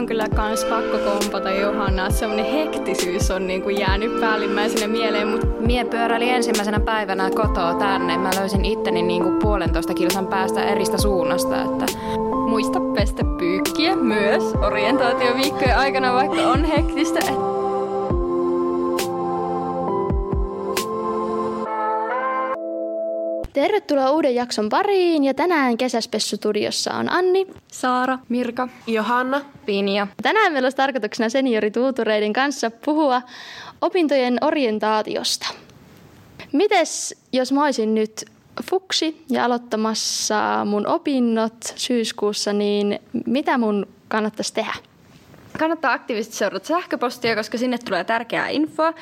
on kyllä kans pakko kompata Johanna, että semmonen hektisyys on niin kuin jäänyt päällimmäisenä mieleen. Mutta Mie pyöräili ensimmäisenä päivänä kotoa tänne. Mä löysin itteni niin kuin puolentoista kilsan päästä eristä suunnasta. Että muista pestä pyykkiä myös orientaatioviikkojen aikana, vaikka on hektistä. Tervetuloa uuden jakson pariin ja tänään Kesäspessutudiossa on Anni, Saara, Mirka, Johanna, Pinja. Tänään meillä olisi tarkoituksena seniorituutureiden kanssa puhua opintojen orientaatiosta. Mites jos mä olisin nyt fuksi ja aloittamassa mun opinnot syyskuussa, niin mitä mun kannattaisi tehdä? Kannattaa aktiivisesti seurata sähköpostia, koska sinne tulee tärkeää infoa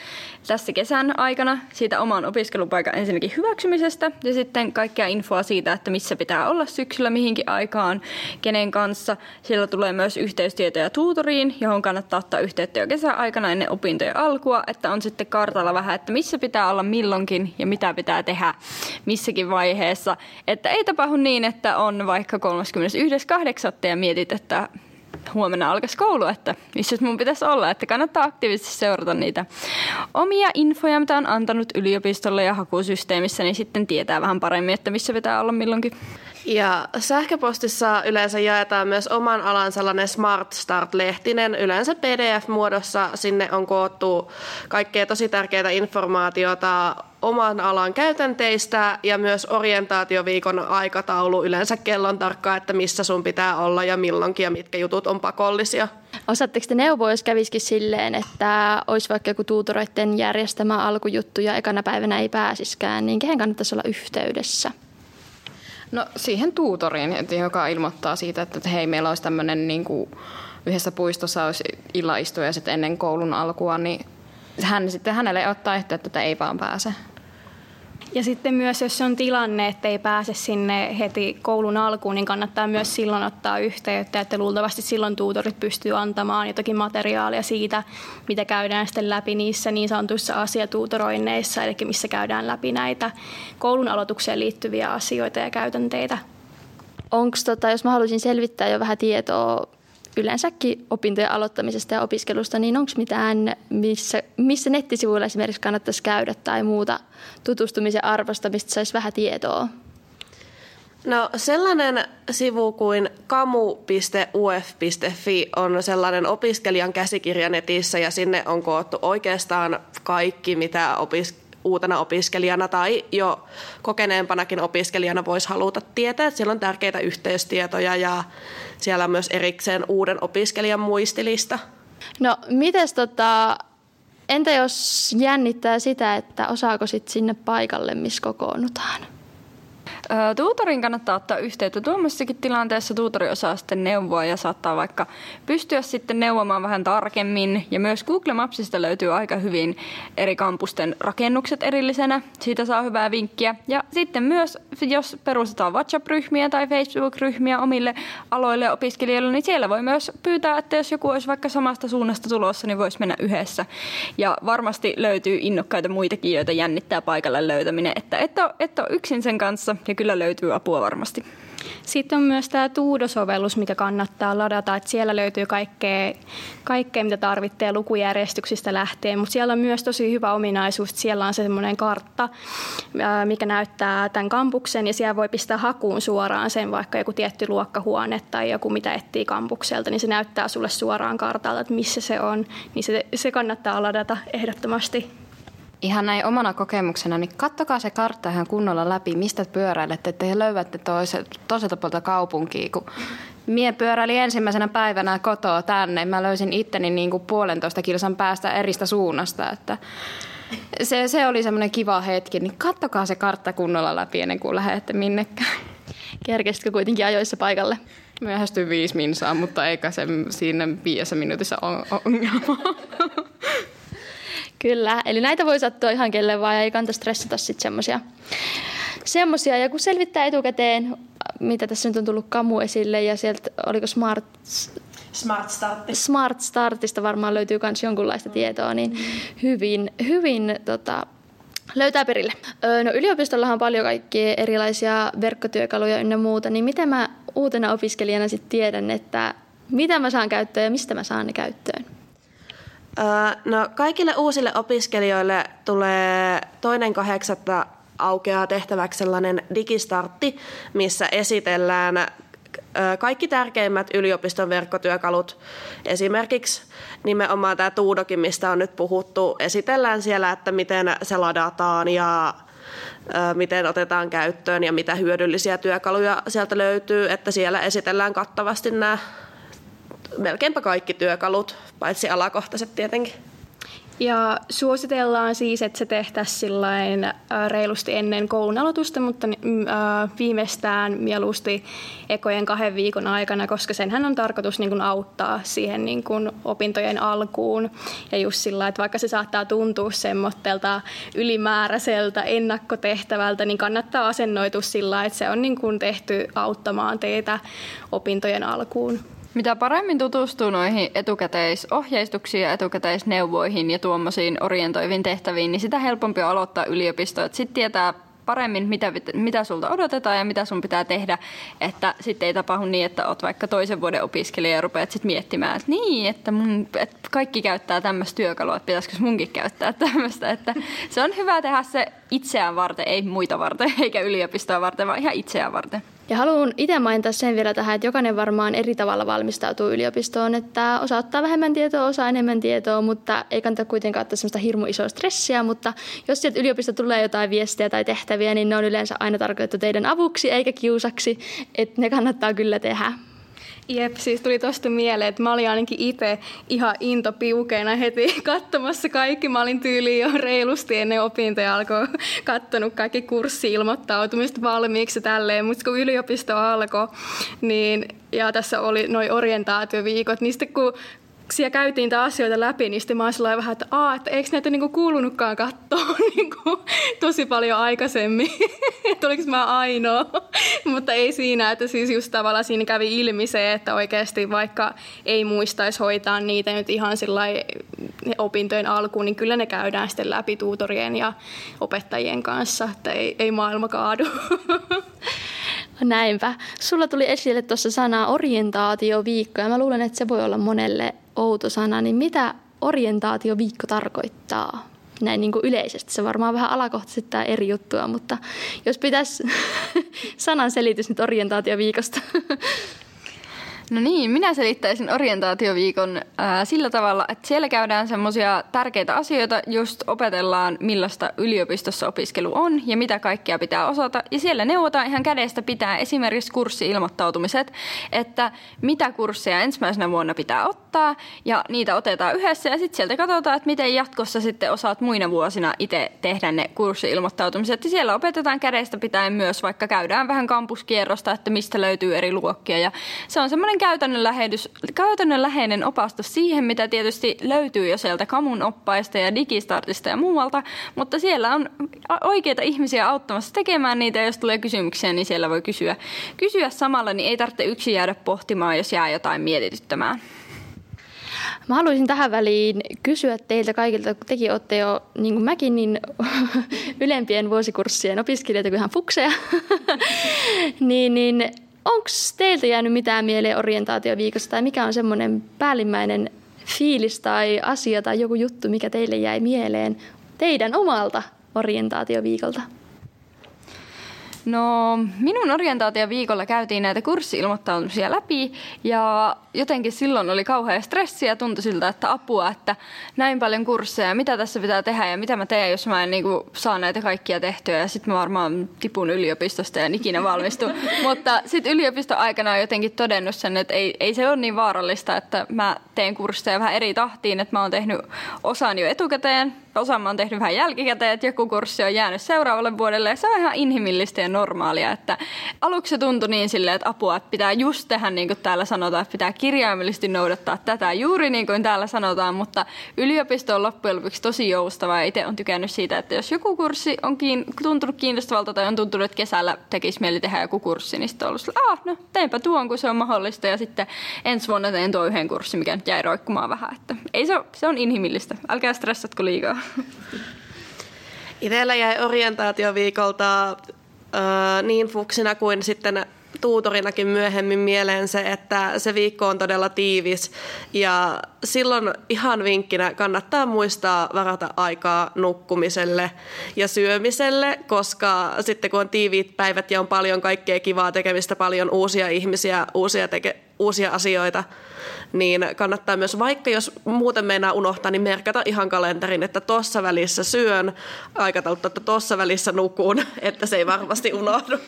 tässä kesän aikana siitä oman opiskelupaikan ensinnäkin hyväksymisestä ja sitten kaikkea infoa siitä, että missä pitää olla syksyllä mihinkin aikaan, kenen kanssa. Siellä tulee myös yhteystietoja tuutoriin, johon kannattaa ottaa yhteyttä jo kesäaikana ennen opintojen alkua, että on sitten kartalla vähän, että missä pitää olla milloinkin ja mitä pitää tehdä missäkin vaiheessa. Että ei tapahdu niin, että on vaikka 31.8. ja mietit, että huomenna alkaisi koulu, että missä mun pitäisi olla, että kannattaa aktiivisesti seurata niitä omia infoja, mitä on antanut yliopistolle ja hakusysteemissä, niin sitten tietää vähän paremmin, että missä pitää olla milloinkin. Ja sähköpostissa yleensä jaetaan myös oman alan sellainen Smart Start-lehtinen, yleensä PDF-muodossa. Sinne on koottu kaikkea tosi tärkeää informaatiota oman alan käytänteistä ja myös orientaatioviikon aikataulu, yleensä kellon tarkkaa, että missä sun pitää olla ja milloinkin ja mitkä jutut on pakollisia. Osaatteko te neuvoa, jos kävisikin silleen, että olisi vaikka joku tuutoreiden järjestämä alkujuttu ja ekana päivänä ei pääsiskään, niin kehen kannattaisi olla yhteydessä? No siihen tuutoriin, että joka ilmoittaa siitä, että hei, meillä olisi tämmöinen niin kuin yhdessä puistossa olisi illaistuja sitten ennen koulun alkua, niin hän sitten hänelle ottaa yhteyttä, että ei vaan pääse. Ja sitten myös, jos on tilanne, että ei pääse sinne heti koulun alkuun, niin kannattaa myös silloin ottaa yhteyttä, että luultavasti silloin tuutorit pystyy antamaan jotakin materiaalia siitä, mitä käydään sitten läpi niissä niin sanotuissa asiatuutoroinneissa, eli missä käydään läpi näitä koulun aloitukseen liittyviä asioita ja käytänteitä. Onko, tota, jos mä haluaisin selvittää jo vähän tietoa yleensäkin opintojen aloittamisesta ja opiskelusta, niin onko mitään, missä, missä nettisivuilla esimerkiksi kannattaisi käydä tai muuta tutustumisen arvosta, mistä saisi vähän tietoa? No sellainen sivu kuin kamu.uf.fi on sellainen opiskelijan käsikirja netissä ja sinne on koottu oikeastaan kaikki, mitä opiskelijat uutena opiskelijana tai jo kokeneempanakin opiskelijana voisi haluta tietää. Että siellä on tärkeitä yhteystietoja ja siellä on myös erikseen uuden opiskelijan muistilista. No mites tota, entä jos jännittää sitä, että osaako sitten sinne paikalle, missä kokoonnutaan? Tuutorin kannattaa ottaa yhteyttä tuommoisessakin tilanteessa. Tuutori osaa sitten neuvoa ja saattaa vaikka pystyä sitten neuvomaan vähän tarkemmin. Ja myös Google Mapsista löytyy aika hyvin eri kampusten rakennukset erillisenä. Siitä saa hyvää vinkkiä. Ja sitten myös, jos perustetaan WhatsApp-ryhmiä tai Facebook-ryhmiä omille aloille ja opiskelijoille, niin siellä voi myös pyytää, että jos joku olisi vaikka samasta suunnasta tulossa, niin voisi mennä yhdessä. Ja varmasti löytyy innokkaita muitakin, joita jännittää paikalle löytäminen. Että et ole, et ole yksin sen kanssa ja kyllä löytyy apua varmasti. Sitten on myös tämä Tuudo-sovellus, mikä kannattaa ladata, että siellä löytyy kaikkea, kaikkea mitä tarvitsee lukujärjestyksistä lähtien, mutta siellä on myös tosi hyvä ominaisuus, siellä on semmoinen kartta, mikä näyttää tämän kampuksen ja siellä voi pistää hakuun suoraan sen vaikka joku tietty luokkahuone tai joku mitä etsii kampukselta, niin se näyttää sulle suoraan kartalta, että missä se on, niin se, se kannattaa ladata ehdottomasti ihan näin omana kokemuksena, niin kattokaa se kartta ihan kunnolla läpi, mistä pyöräilette, että te löydätte toiselta, toiselta puolta kaupunkia. Kun mie pyöräili ensimmäisenä päivänä kotoa tänne, mä löysin itteni niin kuin puolentoista kilsan päästä eristä suunnasta, että se, se oli semmoinen kiva hetki, niin kattokaa se kartta kunnolla läpi ennen kuin lähdette minnekään. Kerkesitkö kuitenkin ajoissa paikalle? Myöhästyin viisi minsaa, mutta eikä se siinä viidessä minuutissa ole ongelma. Kyllä, eli näitä voi sattua ihan kelle vaan ja ei kannata stressata sitten semmoisia. Semmoisia, ja kun selvittää etukäteen, mitä tässä nyt on tullut kamu esille, ja sieltä oliko Smart... Smart Startti. Smart Startista varmaan löytyy myös jonkunlaista tietoa, niin hyvin, hyvin tota, löytää perille. No yliopistollahan on paljon kaikkia erilaisia verkkotyökaluja ynnä muuta, niin miten mä uutena opiskelijana sitten tiedän, että Mitä mä saan käyttöön ja mistä mä saan ne käyttöön? No, kaikille uusille opiskelijoille tulee toinen kahdeksatta aukeaa tehtäväksi sellainen digistartti, missä esitellään kaikki tärkeimmät yliopiston verkkotyökalut. Esimerkiksi nimenomaan tämä Tuudokin, mistä on nyt puhuttu, esitellään siellä, että miten se ladataan ja miten otetaan käyttöön ja mitä hyödyllisiä työkaluja sieltä löytyy, että siellä esitellään kattavasti nämä melkeinpä kaikki työkalut, paitsi alakohtaiset tietenkin. Ja suositellaan siis, että se tehtäisiin reilusti ennen koulun aloitusta, mutta viimeistään mieluusti ekojen kahden viikon aikana, koska senhän on tarkoitus niin kuin auttaa siihen niin kuin opintojen alkuun. Ja just sillä, että vaikka se saattaa tuntua semmoittelta ylimääräiseltä ennakkotehtävältä, niin kannattaa asennoitua sillä, että se on niin kuin tehty auttamaan teitä opintojen alkuun. Mitä paremmin tutustuu noihin etukäteisohjeistuksiin ja etukäteisneuvoihin ja tuommoisiin orientoiviin tehtäviin, niin sitä helpompi on aloittaa yliopisto. Sitten tietää paremmin, mitä, mitä sulta odotetaan ja mitä sun pitää tehdä, että sitten ei tapahdu niin, että oot vaikka toisen vuoden opiskelija ja rupeat sitten miettimään, että niin, että, mun, että kaikki käyttää tämmöistä työkalua, että pitäisikö munkin käyttää tämmöistä, että se on hyvä tehdä se itseään varten, ei muita varten, eikä yliopistoa varten, vaan ihan itseään varten. Ja haluan itse mainita sen vielä tähän, että jokainen varmaan eri tavalla valmistautuu yliopistoon, että osa ottaa vähemmän tietoa, osa enemmän tietoa, mutta ei kannata kuitenkaan ottaa sellaista hirmu isoa stressiä, mutta jos sieltä yliopisto tulee jotain viestiä tai tehtäviä, niin ne on yleensä aina tarkoitettu teidän avuksi eikä kiusaksi, että ne kannattaa kyllä tehdä. Jep, siis tuli tosta mieleen, että mä olin ainakin itse ihan intopiukeena heti katsomassa kaikki. Mä olin tyyli jo reilusti ennen opintoja alkoi kattonut kaikki kurssi-ilmoittautumista valmiiksi tälleen. Mutta kun yliopisto alkoi, niin ja tässä oli noin orientaatioviikot, niin sitten kun siellä käytiin niitä asioita läpi, niin sitten mä olin vähän, että, Aa, että eikö näitä niinku kuulunutkaan katsoa niinku, tosi paljon aikaisemmin, että oliko mä ainoa. Mutta ei siinä, että siis just tavallaan siinä kävi ilmi se, että oikeasti vaikka ei muistaisi hoitaa niitä nyt ihan opintojen alkuun, niin kyllä ne käydään sitten läpi tuutorien ja opettajien kanssa, että ei, ei maailma kaadu. Näinpä. Sulla tuli esille tuossa sana orientaatioviikko ja mä luulen, että se voi olla monelle outo sana, niin mitä orientaatioviikko tarkoittaa? Näin niin kuin yleisesti. Se varmaan vähän alakohtaisesti tämä eri juttua, mutta jos pitäisi sanan selitys nyt orientaatioviikosta. No niin, minä selittäisin orientaatioviikon ää, sillä tavalla, että siellä käydään semmoisia tärkeitä asioita, just opetellaan millaista yliopistossa opiskelu on ja mitä kaikkea pitää osata. Ja siellä neuvotaan ihan kädestä pitää esimerkiksi kurssi-ilmoittautumiset, että mitä kursseja ensimmäisenä vuonna pitää ottaa ja niitä otetaan yhdessä ja sitten sieltä katsotaan, että miten jatkossa sitten osaat muina vuosina itse tehdä ne kurssi-ilmoittautumiset. Ja siellä opetetaan kädestä pitäen myös, vaikka käydään vähän kampuskierrosta, että mistä löytyy eri luokkia ja se on semmoinen käytännönläheinen, käytännönläheinen opastus siihen, mitä tietysti löytyy jo sieltä Kamun oppaista ja Digistartista ja muualta, mutta siellä on oikeita ihmisiä auttamassa tekemään niitä, jos tulee kysymyksiä, niin siellä voi kysyä, kysyä samalla, niin ei tarvitse yksin jäädä pohtimaan, jos jää jotain mietityttämään. Mä haluaisin tähän väliin kysyä teiltä kaikilta, kun tekin olette jo, niin kuin mäkin, niin ylempien vuosikurssien opiskelijoita kuin ihan fukseja, niin, niin onko teiltä jäänyt mitään mieleen orientaatioviikosta tai mikä on semmoinen päällimmäinen fiilis tai asia tai joku juttu, mikä teille jäi mieleen teidän omalta orientaatioviikolta? No minun orientaatioviikolla käytiin näitä kurssi-ilmoittautumisia läpi ja jotenkin silloin oli kauhean stressi ja tuntui siltä, että apua, että näin paljon kursseja, mitä tässä pitää tehdä ja mitä mä teen, jos mä en niin kuin, saa näitä kaikkia tehtyä ja sitten mä varmaan tipun yliopistosta ja en ikinä valmistu. Mutta sitten yliopiston aikana on jotenkin todennut sen, että ei, ei se ole niin vaarallista, että mä teen kursseja vähän eri tahtiin, että mä oon tehnyt osan jo etukäteen, oon tehnyt vähän jälkikäteen, että joku kurssi on jäänyt seuraavalle vuodelle ja se on ihan inhimillistä ja normaalia. Että aluksi se tuntui niin silleen, että apua, että pitää just tehdä niin kuin täällä sanotaan, että pitää kirjaimellisesti noudattaa tätä juuri niin kuin täällä sanotaan, mutta yliopisto on loppujen lopuksi tosi joustava ja itse on tykännyt siitä, että jos joku kurssi on kiin, tuntunut kiinnostavalta tai on tuntunut, että kesällä tekisi mieli tehdä joku kurssi, niin sitten on ollut sillä, ah, no teenpä tuon, kun se on mahdollista ja sitten ensi vuonna teen tuo yhden kurssin, mikä nyt jäi roikkumaan vähän. Että ei se, se on inhimillistä. Älkää stressatko liikaa. Itsellä jäi orientaatioviikolta äh, niin fuksina kuin sitten tuutorinakin myöhemmin mieleen se, että se viikko on todella tiivis. Ja silloin ihan vinkkinä kannattaa muistaa varata aikaa nukkumiselle ja syömiselle, koska sitten kun on tiiviit päivät ja on paljon kaikkea kivaa tekemistä, paljon uusia ihmisiä, uusia, teke- uusia asioita, niin kannattaa myös, vaikka jos muuten meinaa unohtaa, niin merkata ihan kalenterin, että tuossa välissä syön, aikataulutta, että tuossa välissä nukun, että se ei varmasti unohdu.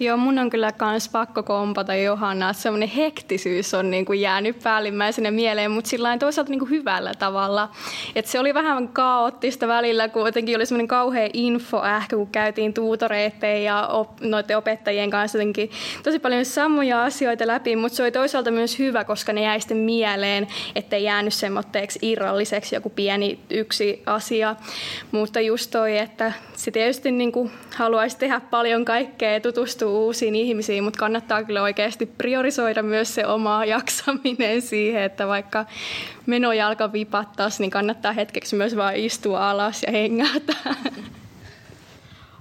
Joo, mun on kyllä kans pakko kompata Johanna, että semmoinen hektisyys on niin kuin jäänyt päällimmäisenä mieleen, mutta sillä toisaalta niin kuin hyvällä tavalla. Et se oli vähän kaoottista välillä, kun jotenkin oli semmoinen kauhea info ehkä, kun käytiin tuutoreiden ja op, noiden opettajien kanssa jotenkin tosi paljon samoja asioita läpi, mutta se oli toisaalta myös hyvä, koska ne jäi sitten mieleen, ettei jäänyt semmoitteeksi irralliseksi joku pieni yksi asia. Mutta just toi, että se tietysti niin kuin haluaisi tehdä paljon kaikkea, tutustua tutustuu uusiin ihmisiin, mutta kannattaa kyllä oikeasti priorisoida myös se oma jaksaminen siihen, että vaikka menojalka vipattaisi, niin kannattaa hetkeksi myös vain istua alas ja hengätä.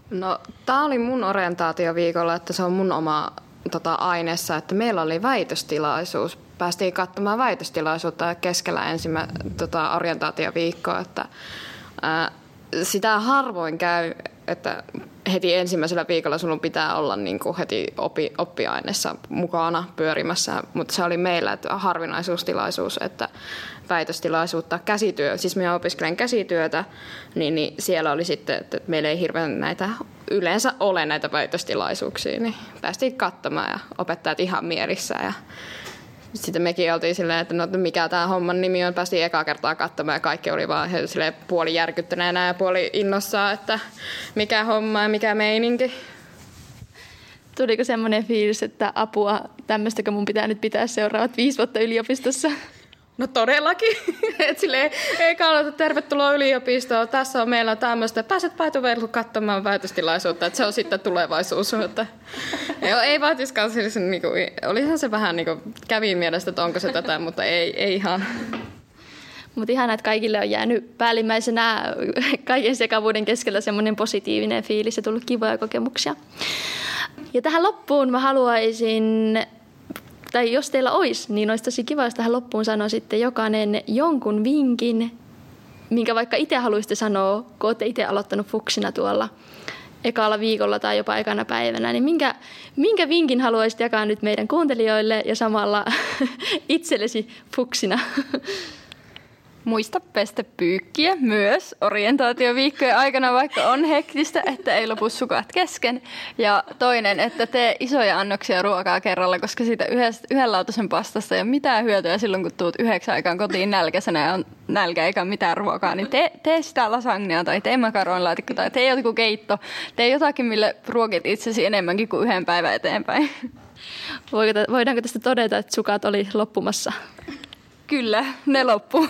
No, tämä oli mun orientaatioviikolla, että se on mun oma tota, aineessa, että meillä oli väitöstilaisuus. Päästiin katsomaan väitöstilaisuutta keskellä ensimmäistä tota, orientaatioviikkoa, että ää, sitä harvoin käy, että heti ensimmäisellä viikolla sinun pitää olla niin kuin heti opi, oppiaineessa mukana pyörimässä, mutta se oli meillä että harvinaisuustilaisuus, että väitöstilaisuutta, käsityö, siis minä opiskelen käsityötä, niin, niin siellä oli sitten, että meillä ei hirveän näitä yleensä ole näitä väitöstilaisuuksia, niin päästiin katsomaan ja opettajat ihan mielissä ja sitten mekin oltiin silleen, että no, mikä tämä homman nimi on. Päästiin ekaa kertaa katsomaan ja kaikki oli vaan puoli järkyttyneenä ja puoli innossaan, että mikä homma ja mikä meininki. Tuliko semmoinen fiilis, että apua, tämmöistäkö mun pitää nyt pitää seuraavat viisi vuotta yliopistossa? No todellakin. Et silleen, ei kannata, tervetuloa yliopistoon. Tässä on meillä tämmöistä. Pääset paitoverkku katsomaan väitöstilaisuutta, että se on sitten tulevaisuus. Että, joo, ei vaatiskaan siis, niin kuin, olihan se vähän niin kuin, kävi mielestä, että onko se tätä, mutta ei, ei ihan. Mutta ihan että kaikille on jäänyt päällimmäisenä kaiken sekavuuden keskellä semmoinen positiivinen fiilis ja tullut kivoja kokemuksia. Ja tähän loppuun mä haluaisin tai jos teillä olisi, niin olisi tosi kiva, jos tähän loppuun sanoa sitten jokainen jonkun vinkin, minkä vaikka itse haluaisitte sanoa, kun olette itse aloittanut fuksina tuolla ekalla viikolla tai jopa ekana päivänä, niin minkä, minkä vinkin haluaisit jakaa nyt meidän kuuntelijoille ja samalla itsellesi fuksina? Muista pestä pyykkiä myös orientaatioviikkojen aikana, vaikka on hektistä, että ei lopu sukat kesken. Ja toinen, että tee isoja annoksia ruokaa kerralla, koska siitä yhden lautasen pastasta ei ole mitään hyötyä silloin, kun tuut yhdeksän aikaan kotiin nälkäisenä ja on nälkä eikä mitään ruokaa. Niin tee, tee sitä lasagnea tai tee makaronilaatikko tai tee joku keitto. Tee jotakin, millä ruokit itsesi enemmänkin kuin yhden päivän eteenpäin. Voidaanko tästä todeta, että sukat oli loppumassa? Kyllä, ne loppuu.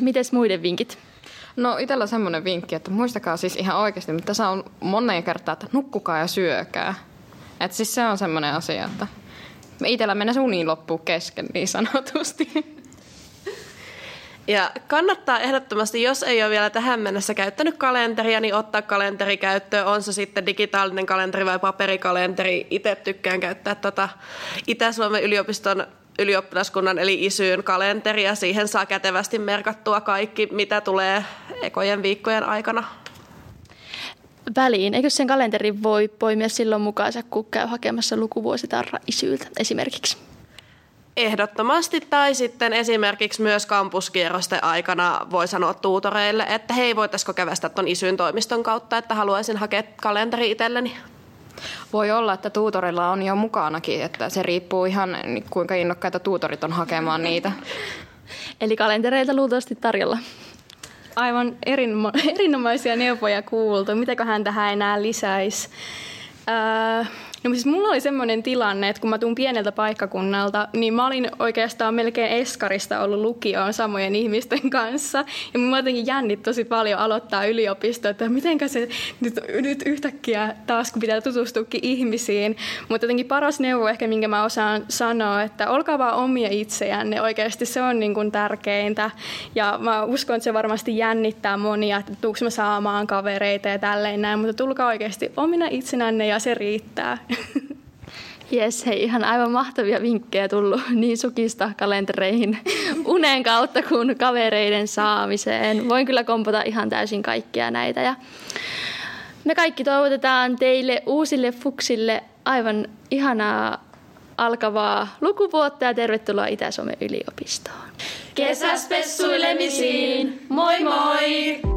Mites muiden vinkit? No itsellä semmoinen vinkki, että muistakaa siis ihan oikeasti, mutta tässä on monen kertaa, että nukkukaa ja syökää. Että siis se on semmoinen asia, että itsellä menee uniin loppuun kesken niin sanotusti. Ja kannattaa ehdottomasti, jos ei ole vielä tähän mennessä käyttänyt kalenteria, niin ottaa kalenteri käyttöön. On se sitten digitaalinen kalenteri vai paperikalenteri. Itse tykkään käyttää tota Itä-Suomen yliopiston ylioppilaskunnan eli isyyn kalenteria. Siihen saa kätevästi merkattua kaikki, mitä tulee ekojen viikkojen aikana väliin. Eikö sen kalenterin voi poimia silloin mukaansa, kun käy hakemassa lukuvuositarra isyyltä esimerkiksi? Ehdottomasti tai sitten esimerkiksi myös kampuskierrosten aikana voi sanoa tuutoreille, että hei voitaisiko kävästä tuon isyn toimiston kautta, että haluaisin hakea kalenteri itselleni. Voi olla, että tuutorilla on jo mukanakin, että se riippuu ihan kuinka innokkaita tuutorit on hakemaan niitä. Eli kalentereita luultavasti tarjolla. Aivan erinomaisia neuvoja kuultu. Mitäköhän tähän enää lisäisi? Öö, No siis mulla oli semmoinen tilanne, että kun mä tuun pieneltä paikkakunnalta, niin mä olin oikeastaan melkein eskarista ollut lukioon samojen ihmisten kanssa. Ja mä jotenkin jännit tosi paljon aloittaa yliopisto, että mitenkä se nyt, nyt yhtäkkiä taas, kun pitää tutustuakin ihmisiin. Mutta jotenkin paras neuvo ehkä, minkä mä osaan sanoa, että olkaa vaan omia itseänne. Oikeasti se on niin kuin tärkeintä. Ja mä uskon, että se varmasti jännittää monia, että tuuks mä saamaan kavereita ja tälleen näin. Mutta tulkaa oikeasti omina itsenänne ja se riittää. Jes, hei, ihan aivan mahtavia vinkkejä tullut niin sukista kalentereihin unen kautta kuin kavereiden saamiseen. Voin kyllä kompata ihan täysin kaikkia näitä. Ja me kaikki toivotetaan teille uusille fuksille aivan ihanaa alkavaa lukuvuotta ja tervetuloa Itä-Suomen yliopistoon. Kesäspessuilemisiin! Moi moi!